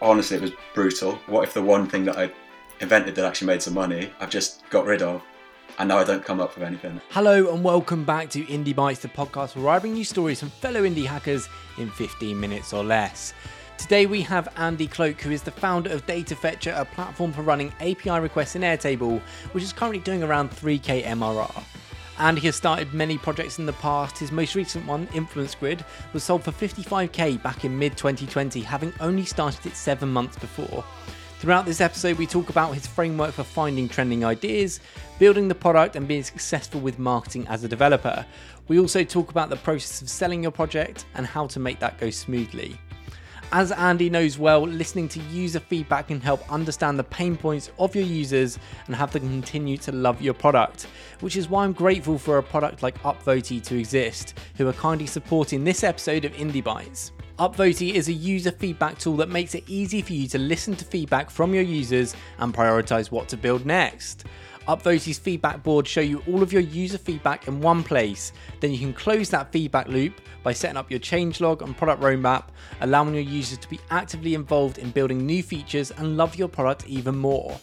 honestly, it was brutal. What if the one thing that I invented that actually made some money, I've just got rid of, and now I don't come up with anything? Hello and welcome back to Indie Bites, the podcast where I bring you stories from fellow indie hackers in 15 minutes or less. Today we have Andy Cloke, who is the founder of Data Fetcher, a platform for running API requests in Airtable, which is currently doing around 3k MRR. Andy has started many projects in the past. His most recent one, Influence Grid, was sold for 55k back in mid 2020, having only started it seven months before. Throughout this episode, we talk about his framework for finding trending ideas, building the product, and being successful with marketing as a developer. We also talk about the process of selling your project and how to make that go smoothly. As Andy knows well, listening to user feedback can help understand the pain points of your users and have them continue to love your product, which is why I'm grateful for a product like Upvote to exist, who are kindly supporting this episode of Indie Bites. Upvote is a user feedback tool that makes it easy for you to listen to feedback from your users and prioritize what to build next. Upvote's feedback board show you all of your user feedback in one place. Then you can close that feedback loop by setting up your changelog and product roadmap, allowing your users to be actively involved in building new features and love your product even more.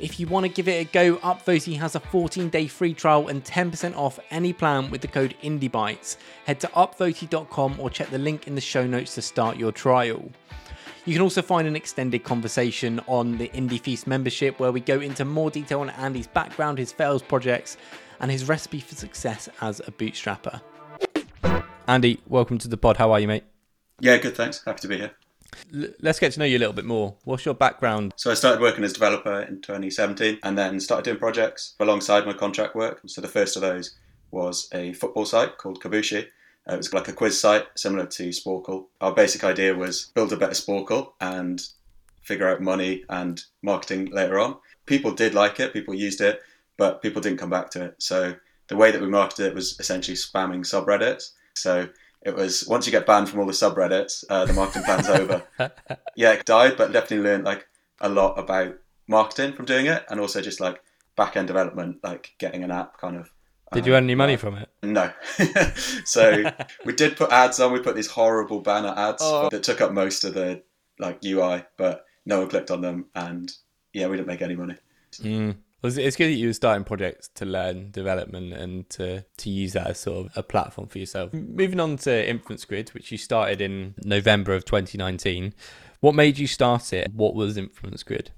If you want to give it a go, Upvote has a 14-day free trial and 10% off any plan with the code IndieBites. Head to upvote.com or check the link in the show notes to start your trial. You can also find an extended conversation on the Indie Feast membership where we go into more detail on Andy's background, his fails projects, and his recipe for success as a bootstrapper. Andy, welcome to the pod. How are you, mate? Yeah, good, thanks. Happy to be here. L- let's get to know you a little bit more. What's your background? So I started working as a developer in 2017 and then started doing projects alongside my contract work. So the first of those was a football site called Kabushi. Uh, it was like a quiz site similar to Sporcle. Our basic idea was build a better Sporcle and figure out money and marketing later on. People did like it, people used it, but people didn't come back to it. So the way that we marketed it was essentially spamming subreddits. So it was once you get banned from all the subreddits, uh, the marketing plan's over. Yeah, it died, but definitely learned like a lot about marketing from doing it, and also just like back end development, like getting an app kind of. Did you earn any money from it? No. so we did put ads on. We put these horrible banner ads Oh. that took up most of the like UI, but no one clicked on them, and yeah, we didn't make any money. Mm. Well, it's- it's good that you were starting projects to learn development and to, to use that as sort of a platform for yourself. Moving on to Influence Grid, which you started in November of 2019. What made you start it? What was Influence Grid?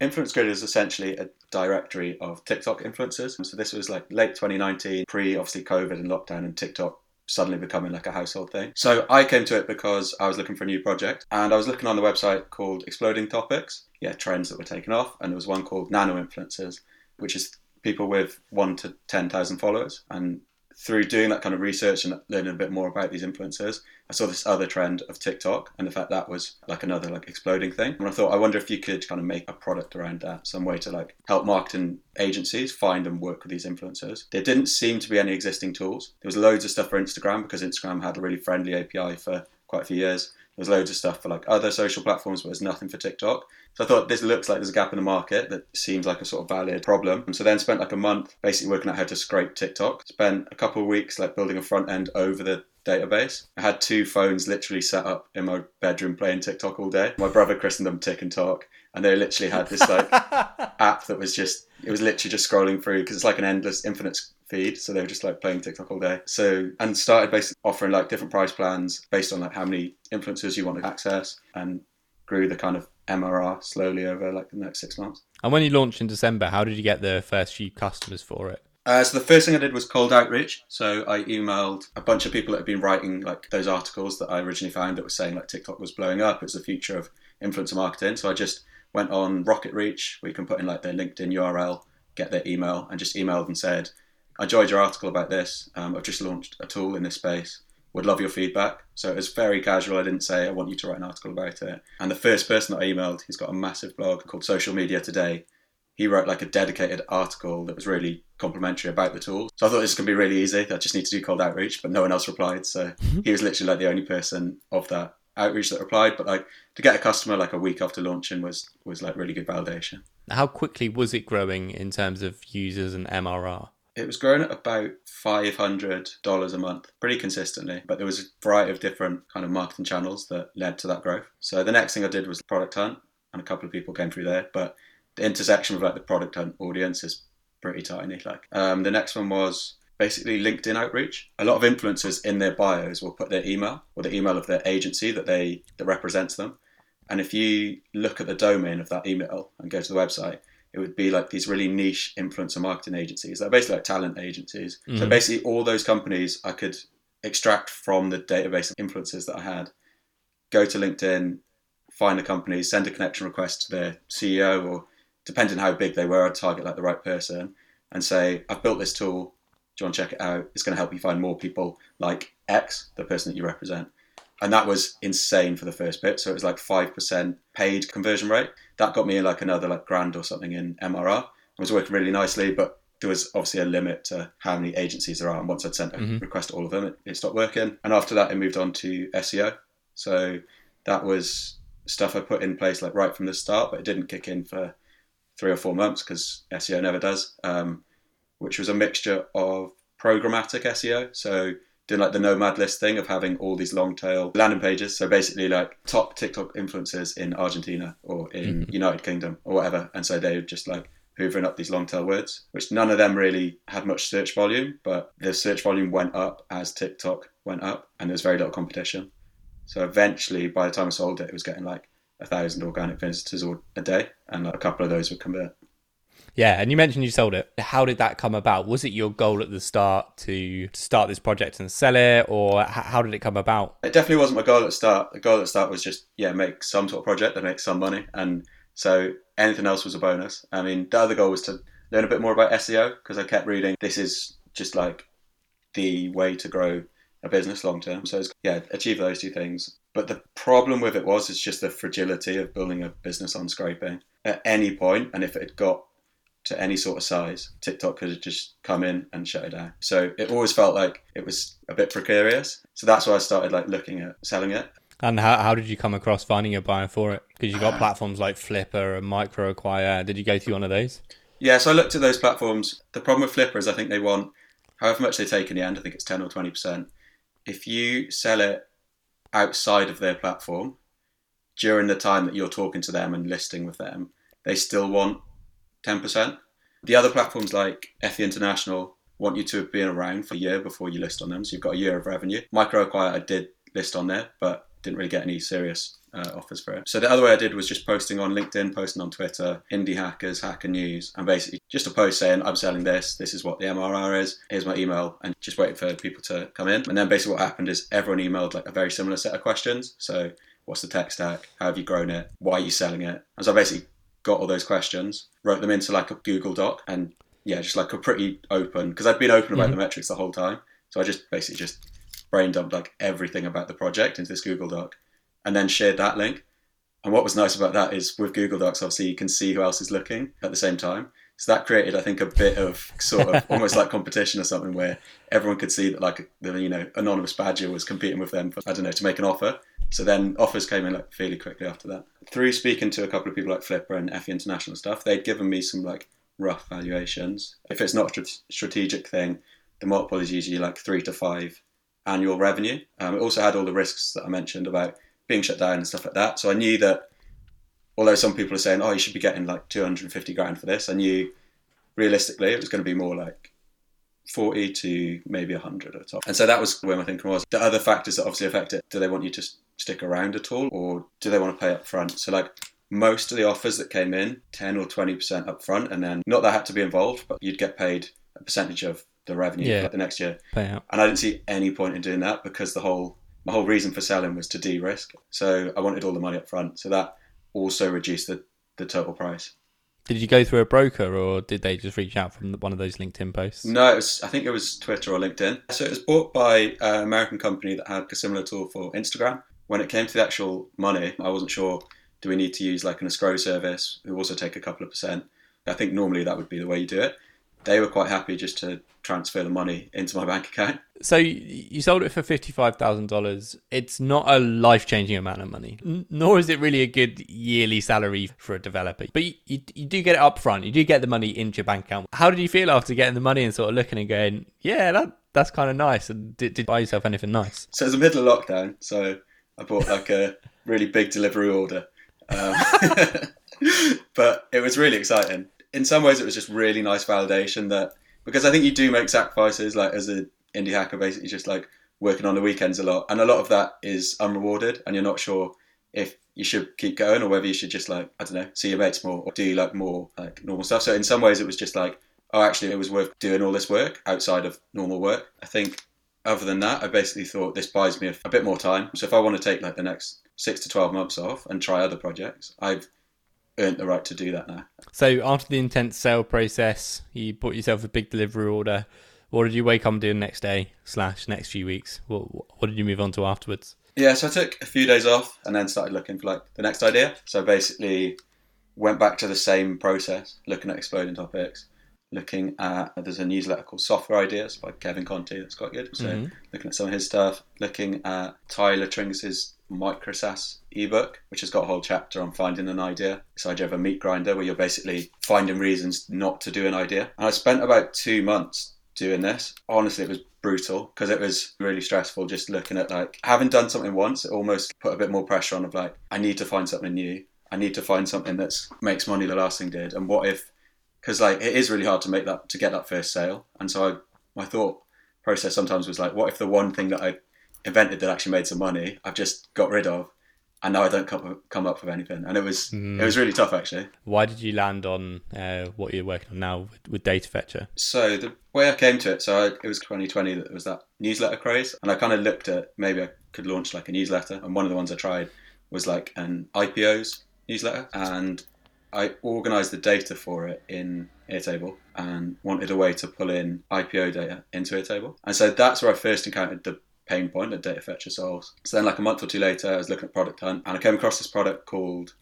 Influence Grid is essentially a directory of TikTok influencers. So this was like late 2019, pre obviously COVID and lockdown, and TikTok suddenly becoming like a household thing. So I came to it because I was looking for a new project, and I was looking on the website called Exploding Topics. Yeah, trends that were taken off, and there was one called Nano Influencers, which is people with one to ten thousand followers, and through doing that kind of research and learning a bit more about these influencers, I saw this other trend of TikTok and the fact that was like another like exploding thing. And I thought, I wonder if you could kind of make a product around that, some way to like help marketing agencies find and work with these influencers. There didn't seem to be any existing tools. There was loads of stuff for Instagram because Instagram had a really friendly API for quite a few years. There's loads of stuff for like other social platforms, but there's nothing for TikTok. So I thought this looks like there's a gap in the market that seems like a sort of valid problem. And so then spent like a month basically working out how to scrape TikTok. Spent a couple of weeks like building a front end over the database. I had two phones literally set up in my bedroom playing TikTok all day. My brother christened them Tick and Talk, and they literally had this like app that was just it was literally just scrolling through because it's like an endless infinite feed so they were just like playing tiktok all day so and started basically offering like different price plans based on like how many influencers you want to access and grew the kind of mrr slowly over like the next six months And when you launched in December, how did you get the first few customers for it? uh, so the first thing I did was cold outreach. So I emailed a bunch of people that had been writing like those articles that I originally found that were saying like TikTok was blowing up. It's the future of influencer marketing. So I just went on RocketReach. We can put in like their LinkedIn URL, get their email, and just emailed and said, "I enjoyed your article about this. Um, I've just launched a tool in this space. Would love your feedback." So it was very casual. I didn't say I want you to write an article about it. And the first person that I emailed, he's got a massive blog called Social Media Today he wrote like a dedicated article that was really complimentary about the tool. So I thought this to be really easy. I just need to do cold outreach, but no one else replied. So he was literally like the only person of that outreach that replied. But like to get a customer like a week after launching was was like really good validation. How quickly was it growing in terms of users and MRR? It was growing at about $500 a month, pretty consistently. But there was a variety of different kind of marketing channels that led to that growth. So the next thing I did was Product Hunt, and a couple of people came through there. But the intersection with like the Product Hunt audience is pretty tiny. Like um, the next one was basically LinkedIn outreach. A lot of influencers in their bios will put their email or the email of their agency that they that represents them. And if you look at the domain of that email and go to the website, it would be like these really niche influencer marketing agencies. They're basically like talent agencies. Mm-hmm. So basically, all those companies I could extract from the database of influencers that I had, go to LinkedIn, find the company, send a connection request to their CEO, or depending on how big they were, I'd target like the right person and say, I've built this tool. Do you want to check it out? It's going to help you find more people like X, the person that you represent and that was insane for the first bit. So it was like five percent paid conversion rate. That got me like another like grand or something in MRR. It was working really nicely, but there was obviously a limit to how many agencies there are. And once I'd sent a mm-hmm. request to all of them, it, it stopped working. And after that, it moved on to SEO. So that was stuff I put in place like right from the start, but it didn't kick in for three or four months because SEO never does. Um, which was a mixture of programmatic SEO, so doing like the nomad list thing of having all these long tail landing pages. So basically, like top TikTok influencers in Argentina or in mm-hmm. United Kingdom or whatever. And so they were just like hoovering up these long tail words, which none of them really had much search volume, but the search volume went up as TikTok went up and there's very little competition. So eventually, by the time I sold it, it was getting like a thousand organic visitors a day, and like a couple of those would convert. Yeah, and you mentioned you sold it. How did that come about? Was it your goal at the start to start this project and sell it, or how did it come about? It definitely wasn't my goal at the start. The goal at the start was just yeah, make some sort of project that makes some money, and so anything else was a bonus. I mean, the other goal was to learn a bit more about SEO because I kept reading this is just like the way to grow a business long term. So yeah, achieve those two things. But the problem with it was it's just the fragility of building a business on scraping at any point, and if it got to any sort of size, TikTok could have just come in and shut it down. So it always felt like it was a bit precarious. So that's why I started like looking at selling it. And how, how did you come across finding a buyer for it? Because you got uh, platforms like Flippa and Microacquire. Did you go through one of those? Yeah, so I looked at those platforms. The problem with Flippa is I think they want however much they take in the end. I think it's ten or twenty percent. If you sell it outside of their platform during the time that you're talking to them and listing with them, they still want 10%. The other platforms like FE International want you to have been around for a year before you list on them, so you've got a year of revenue. Microacquire, I did list on there, but didn't really get any serious uh, offers for it. So the other way I did was just posting on LinkedIn, posting on Twitter, Indie Hackers, Hacker News, and basically just a post saying I'm selling this. This is what the MRR is. Here's my email, and just waiting for people to come in. And then basically what happened is everyone emailed like a very similar set of questions. So what's the tech stack? How have you grown it? Why are you selling it? And so I basically got all those questions, wrote them into like a Google Doc, and yeah, just like a pretty open because I'd been open about mm-hmm. the metrics the whole time. So I just basically just brain dumped like everything about the project into this Google Doc, and then shared that link. And what was nice about that is with Google Docs, obviously you can see who else is looking at the same time. So that created, I think, a bit of sort of almost like competition or something where everyone could see that like the you know anonymous badger was competing with them for I don't know to make an offer. So then offers came in like fairly quickly after that. Through speaking to a couple of people like Flippa and FE International stuff, they'd given me some like rough valuations. If it's not a strategic thing, the multiple is usually like three to five annual revenue. Um, it also had all the risks that I mentioned about being shut down and stuff like that. So I knew that although some people are saying, oh, you should be getting like 250 grand for this, I knew realistically it was going to be more like 40 to maybe 100 at the top. And so that was where my thinking was. The other factors that obviously affect it, do they want you to stick around at all or do they want to pay up front? So like most of the offers that came in, 10 or 20% up front, and then not that had to be involved, but you'd get paid a percentage of the revenue yeah. the next year. Payout. And I didn't see any point in doing that because the whole my whole reason for selling was to de-risk. So I wanted all the money up front. So that also reduce the, the total price. Did you go through a broker or did they just reach out from one of those LinkedIn posts? No, was, I think it was Twitter or LinkedIn. So it was bought by an American company that had a similar tool for Instagram. When it came to the actual money, I wasn't sure do we need to use like an escrow service who also take a couple of percent. I think normally that would be the way you do it. They were quite happy just to transfer the money into my bank account. So you sold it for fifty-five thousand dollars. It's not a life-changing amount of money, nor is it really a good yearly salary for a developer. But you, you, you do get it up front. You do get the money into your bank account. How did you feel after getting the money and sort of looking and going, "Yeah, that that's kind of nice"? And did, did you buy yourself anything nice? So it was the middle of lockdown, so I bought like a really big delivery order. Um, but it was really exciting. In some ways, it was just really nice validation that because I think you do make sacrifices, like as an indie hacker, basically just like working on the weekends a lot, and a lot of that is unrewarded, and you're not sure if you should keep going or whether you should just like I don't know, see your mates more or do like more like normal stuff. So in some ways, it was just like, oh, actually, it was worth doing all this work outside of normal work. I think other than that, I basically thought this buys me a, a bit more time. So if I want to take like the next six to twelve months off and try other projects, I've earned the right to do that now. So after the intense sale process, you bought yourself a big delivery order. What did you wake up and do the next day slash next few weeks? What what did you move on to afterwards? Yeah, so I took a few days off and then started looking for like the next idea. So basically went back to the same process, looking at exploding topics, looking at there's a newsletter called Software Ideas by Kevin Conti that's quite good. So mm-hmm. looking at some of his stuff, looking at Tyler Tringas's microSaaS ebook, which has got a whole chapter on finding an idea. This idea of a meat grinder where you're basically finding reasons not to do an idea. And I spent about two months doing this. Honestly, it was brutal because it was really stressful just looking at like having done something once, it almost put a bit more pressure on of like, I need to find something new. I need to find something that makes money the last thing did. And what if, because like it is really hard to make that, to get that first sale. And so I, my thought process sometimes was like, what if the one thing that I invented that actually made some money, I've just got rid of, and now I don't come come up with anything. And it was mm. it was really tough actually. Why did you land on uh, what you're working on now with, with Data Fetcher? So the way I came to it, so I, it was 2020 that was that newsletter craze, and I kind of looked at maybe I could launch like a newsletter, and one of the ones I tried was like an IPOs newsletter, and I organised the data for it in Airtable and wanted a way to pull in IPO data into Airtable, and so that's where I first encountered the pain point that Data Fetcher solves. So then, like a month or two later, I was looking at Product Hunt and I came across this product called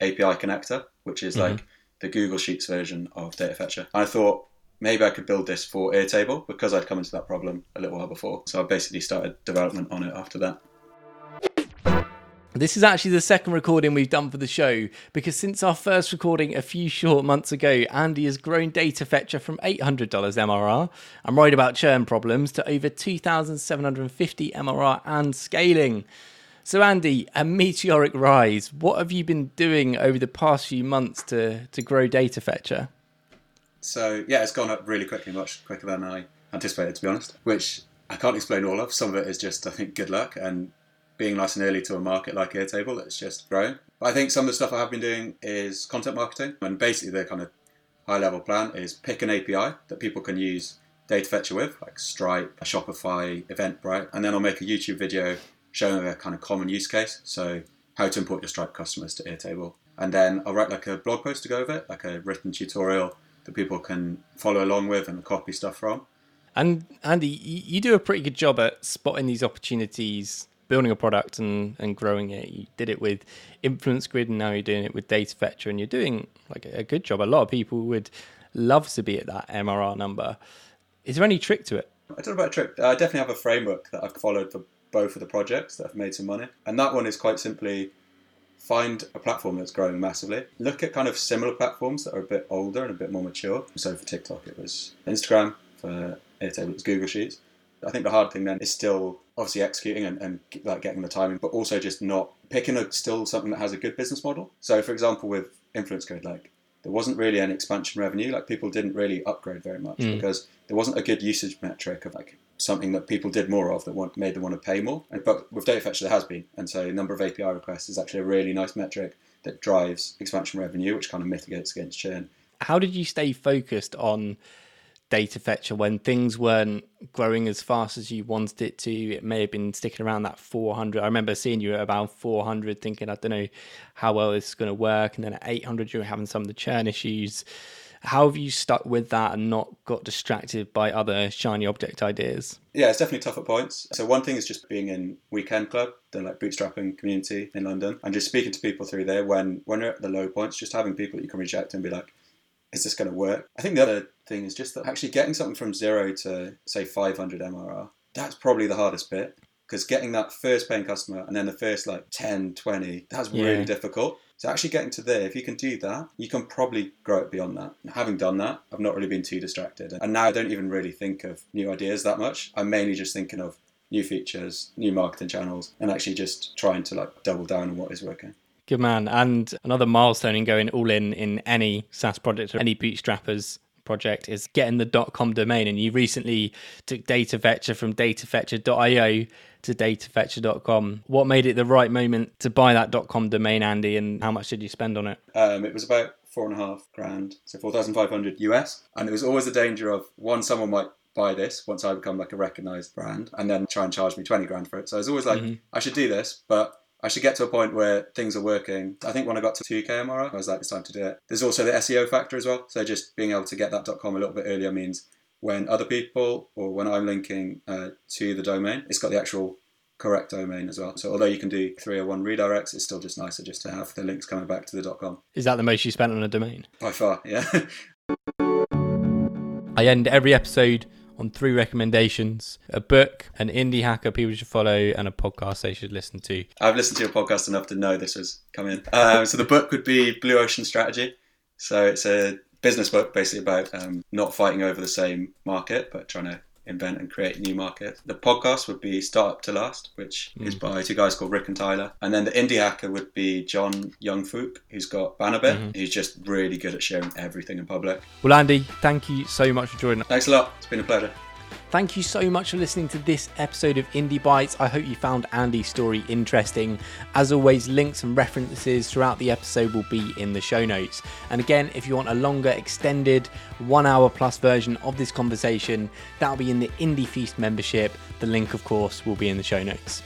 API Connector, which is mm-hmm. like the Google Sheets version of Data Fetcher. And I thought maybe I could build this for Airtable because I'd come into that problem a little while before. So I basically started development on it after that. This is actually the second recording we've done for the show because since our first recording a few short months ago, Andy has grown data fetcher from $800 MRR and worried about churn problems to over 2,750 MRR and scaling. So, Andy, a meteoric rise. What have you been doing over the past few months to, to grow data fetcher? So, yeah, it's gone up really quickly, much quicker than I anticipated, to be honest, which I can't explain all of. Some of it is just, I think, good luck and being nice and early to a market like Airtable that's just growing. But I think some of the stuff I have been doing is content marketing, and basically the kind of high level plan is pick an API that people can use data fetcher with, like Stripe, Shopify, Eventbrite, and then I'll make a YouTube video showing a kind of common use case. So how to import your Stripe customers to Airtable. And then I'll write like a blog post to go over it, like a written tutorial that people can follow along with and copy stuff from. And Andy, you do a pretty good job at spotting these opportunities building a product and, and growing it. You did it with Influence Grid, and now you're doing it with Data Fetcher, and you're doing like a good job. A lot of people would love to be at that MRR number. Is there any trick to it? I don't know about a trick. I definitely have a framework that I've followed for both of the projects that have made some money, and that one is quite simply find a platform that's growing massively. Look at kind of similar platforms that are a bit older and a bit more mature. So for TikTok, it was Instagram. For Airtable, it was Google Sheets. I think the hard thing then is still obviously executing and, and like getting the timing, but also just not picking a still something that has a good business model. So, for example, with Influence code, like there wasn't really any expansion revenue. Like people didn't really upgrade very much mm. because there wasn't a good usage metric of like something that people did more of that want, made them want to pay more. And, but with Datafetch, there has been, and so number of API requests is actually a really nice metric that drives expansion revenue, which kind of mitigates against churn. How did you stay focused on data fetcher when things weren't growing as fast as you wanted it to. It may have been sticking around that 400. I remember seeing you at about 400, thinking, I don't know how well this is going to work. And then at 800, you were having some of the churn issues. How have you stuck with that and not got distracted by other shiny object ideas? Yeah, it's definitely tough at points. So one thing is just being in Weekend Club, the like bootstrapping community in London, and just speaking to people through there when when you're at the low points, just having people that you can reach out to and be like, is this going to work? I think the other thing is just that actually getting something from zero to say 500 MRR, that's probably the hardest bit because getting that first paying customer and then the first like 10, 20, that's Yeah. really difficult. So actually getting to there, if you can do that, you can probably grow it beyond that. And having done that, I've not really been too distracted. And now I don't even really think of new ideas that much. I'm mainly just thinking of new features, new marketing channels, and actually just trying to like double down on what is working. Good man. And another milestone in going all in in any SaaS project or any bootstrappers project is getting the .com domain. And you recently took data fetcher from datafetcher.io to datafetcher.com. What made it the right moment to buy that .com domain, Andy? And how much did you spend on it? Um, it was about four and a half grand, so 4,500 US. And it was always the danger of one, someone might buy this once I become like a recognized brand and then try and charge me 20 grand for it. So I was always like, Mhm. I should do this, but I should get to a point where things are working. I think when I got to 2k MRR, I was like, it's time to do it. There's also the SEO factor as well. So just being able to get that .com a little bit earlier means when other people or when I'm linking uh, to the domain, it's got the actual correct domain as well. So although you can do 301 redirects, it's still just nicer just to have the links coming back to the .com. Is that the most you spent on a domain? By far, yeah. I end every episode on three recommendations a book, an indie hacker people should follow, and a podcast they should listen to. I've listened to your podcast enough to know this was coming. Um, so the book would be Blue Ocean Strategy. So it's a business book basically about um, not fighting over the same market, but trying to invent and create new markets. The podcast would be Startup to Last, which hmm. is by two guys called Rick and Tyler. And then the indie hacker would be Jon Yongfook, who's got Bannerbear. He's mm-hmm. just really good at sharing everything in public. Well, Andy, thank you so much for joining us. Thanks a lot. It's been a pleasure. Thank you so much for listening to this episode of Indie Bites. I hope you found Andy's story interesting. As always, links and references throughout the episode will be in the show notes. And again, if you want a longer, extended, one hour plus version of this conversation, that'll be in the Indie Feast membership. The link, of course, will be in the show notes.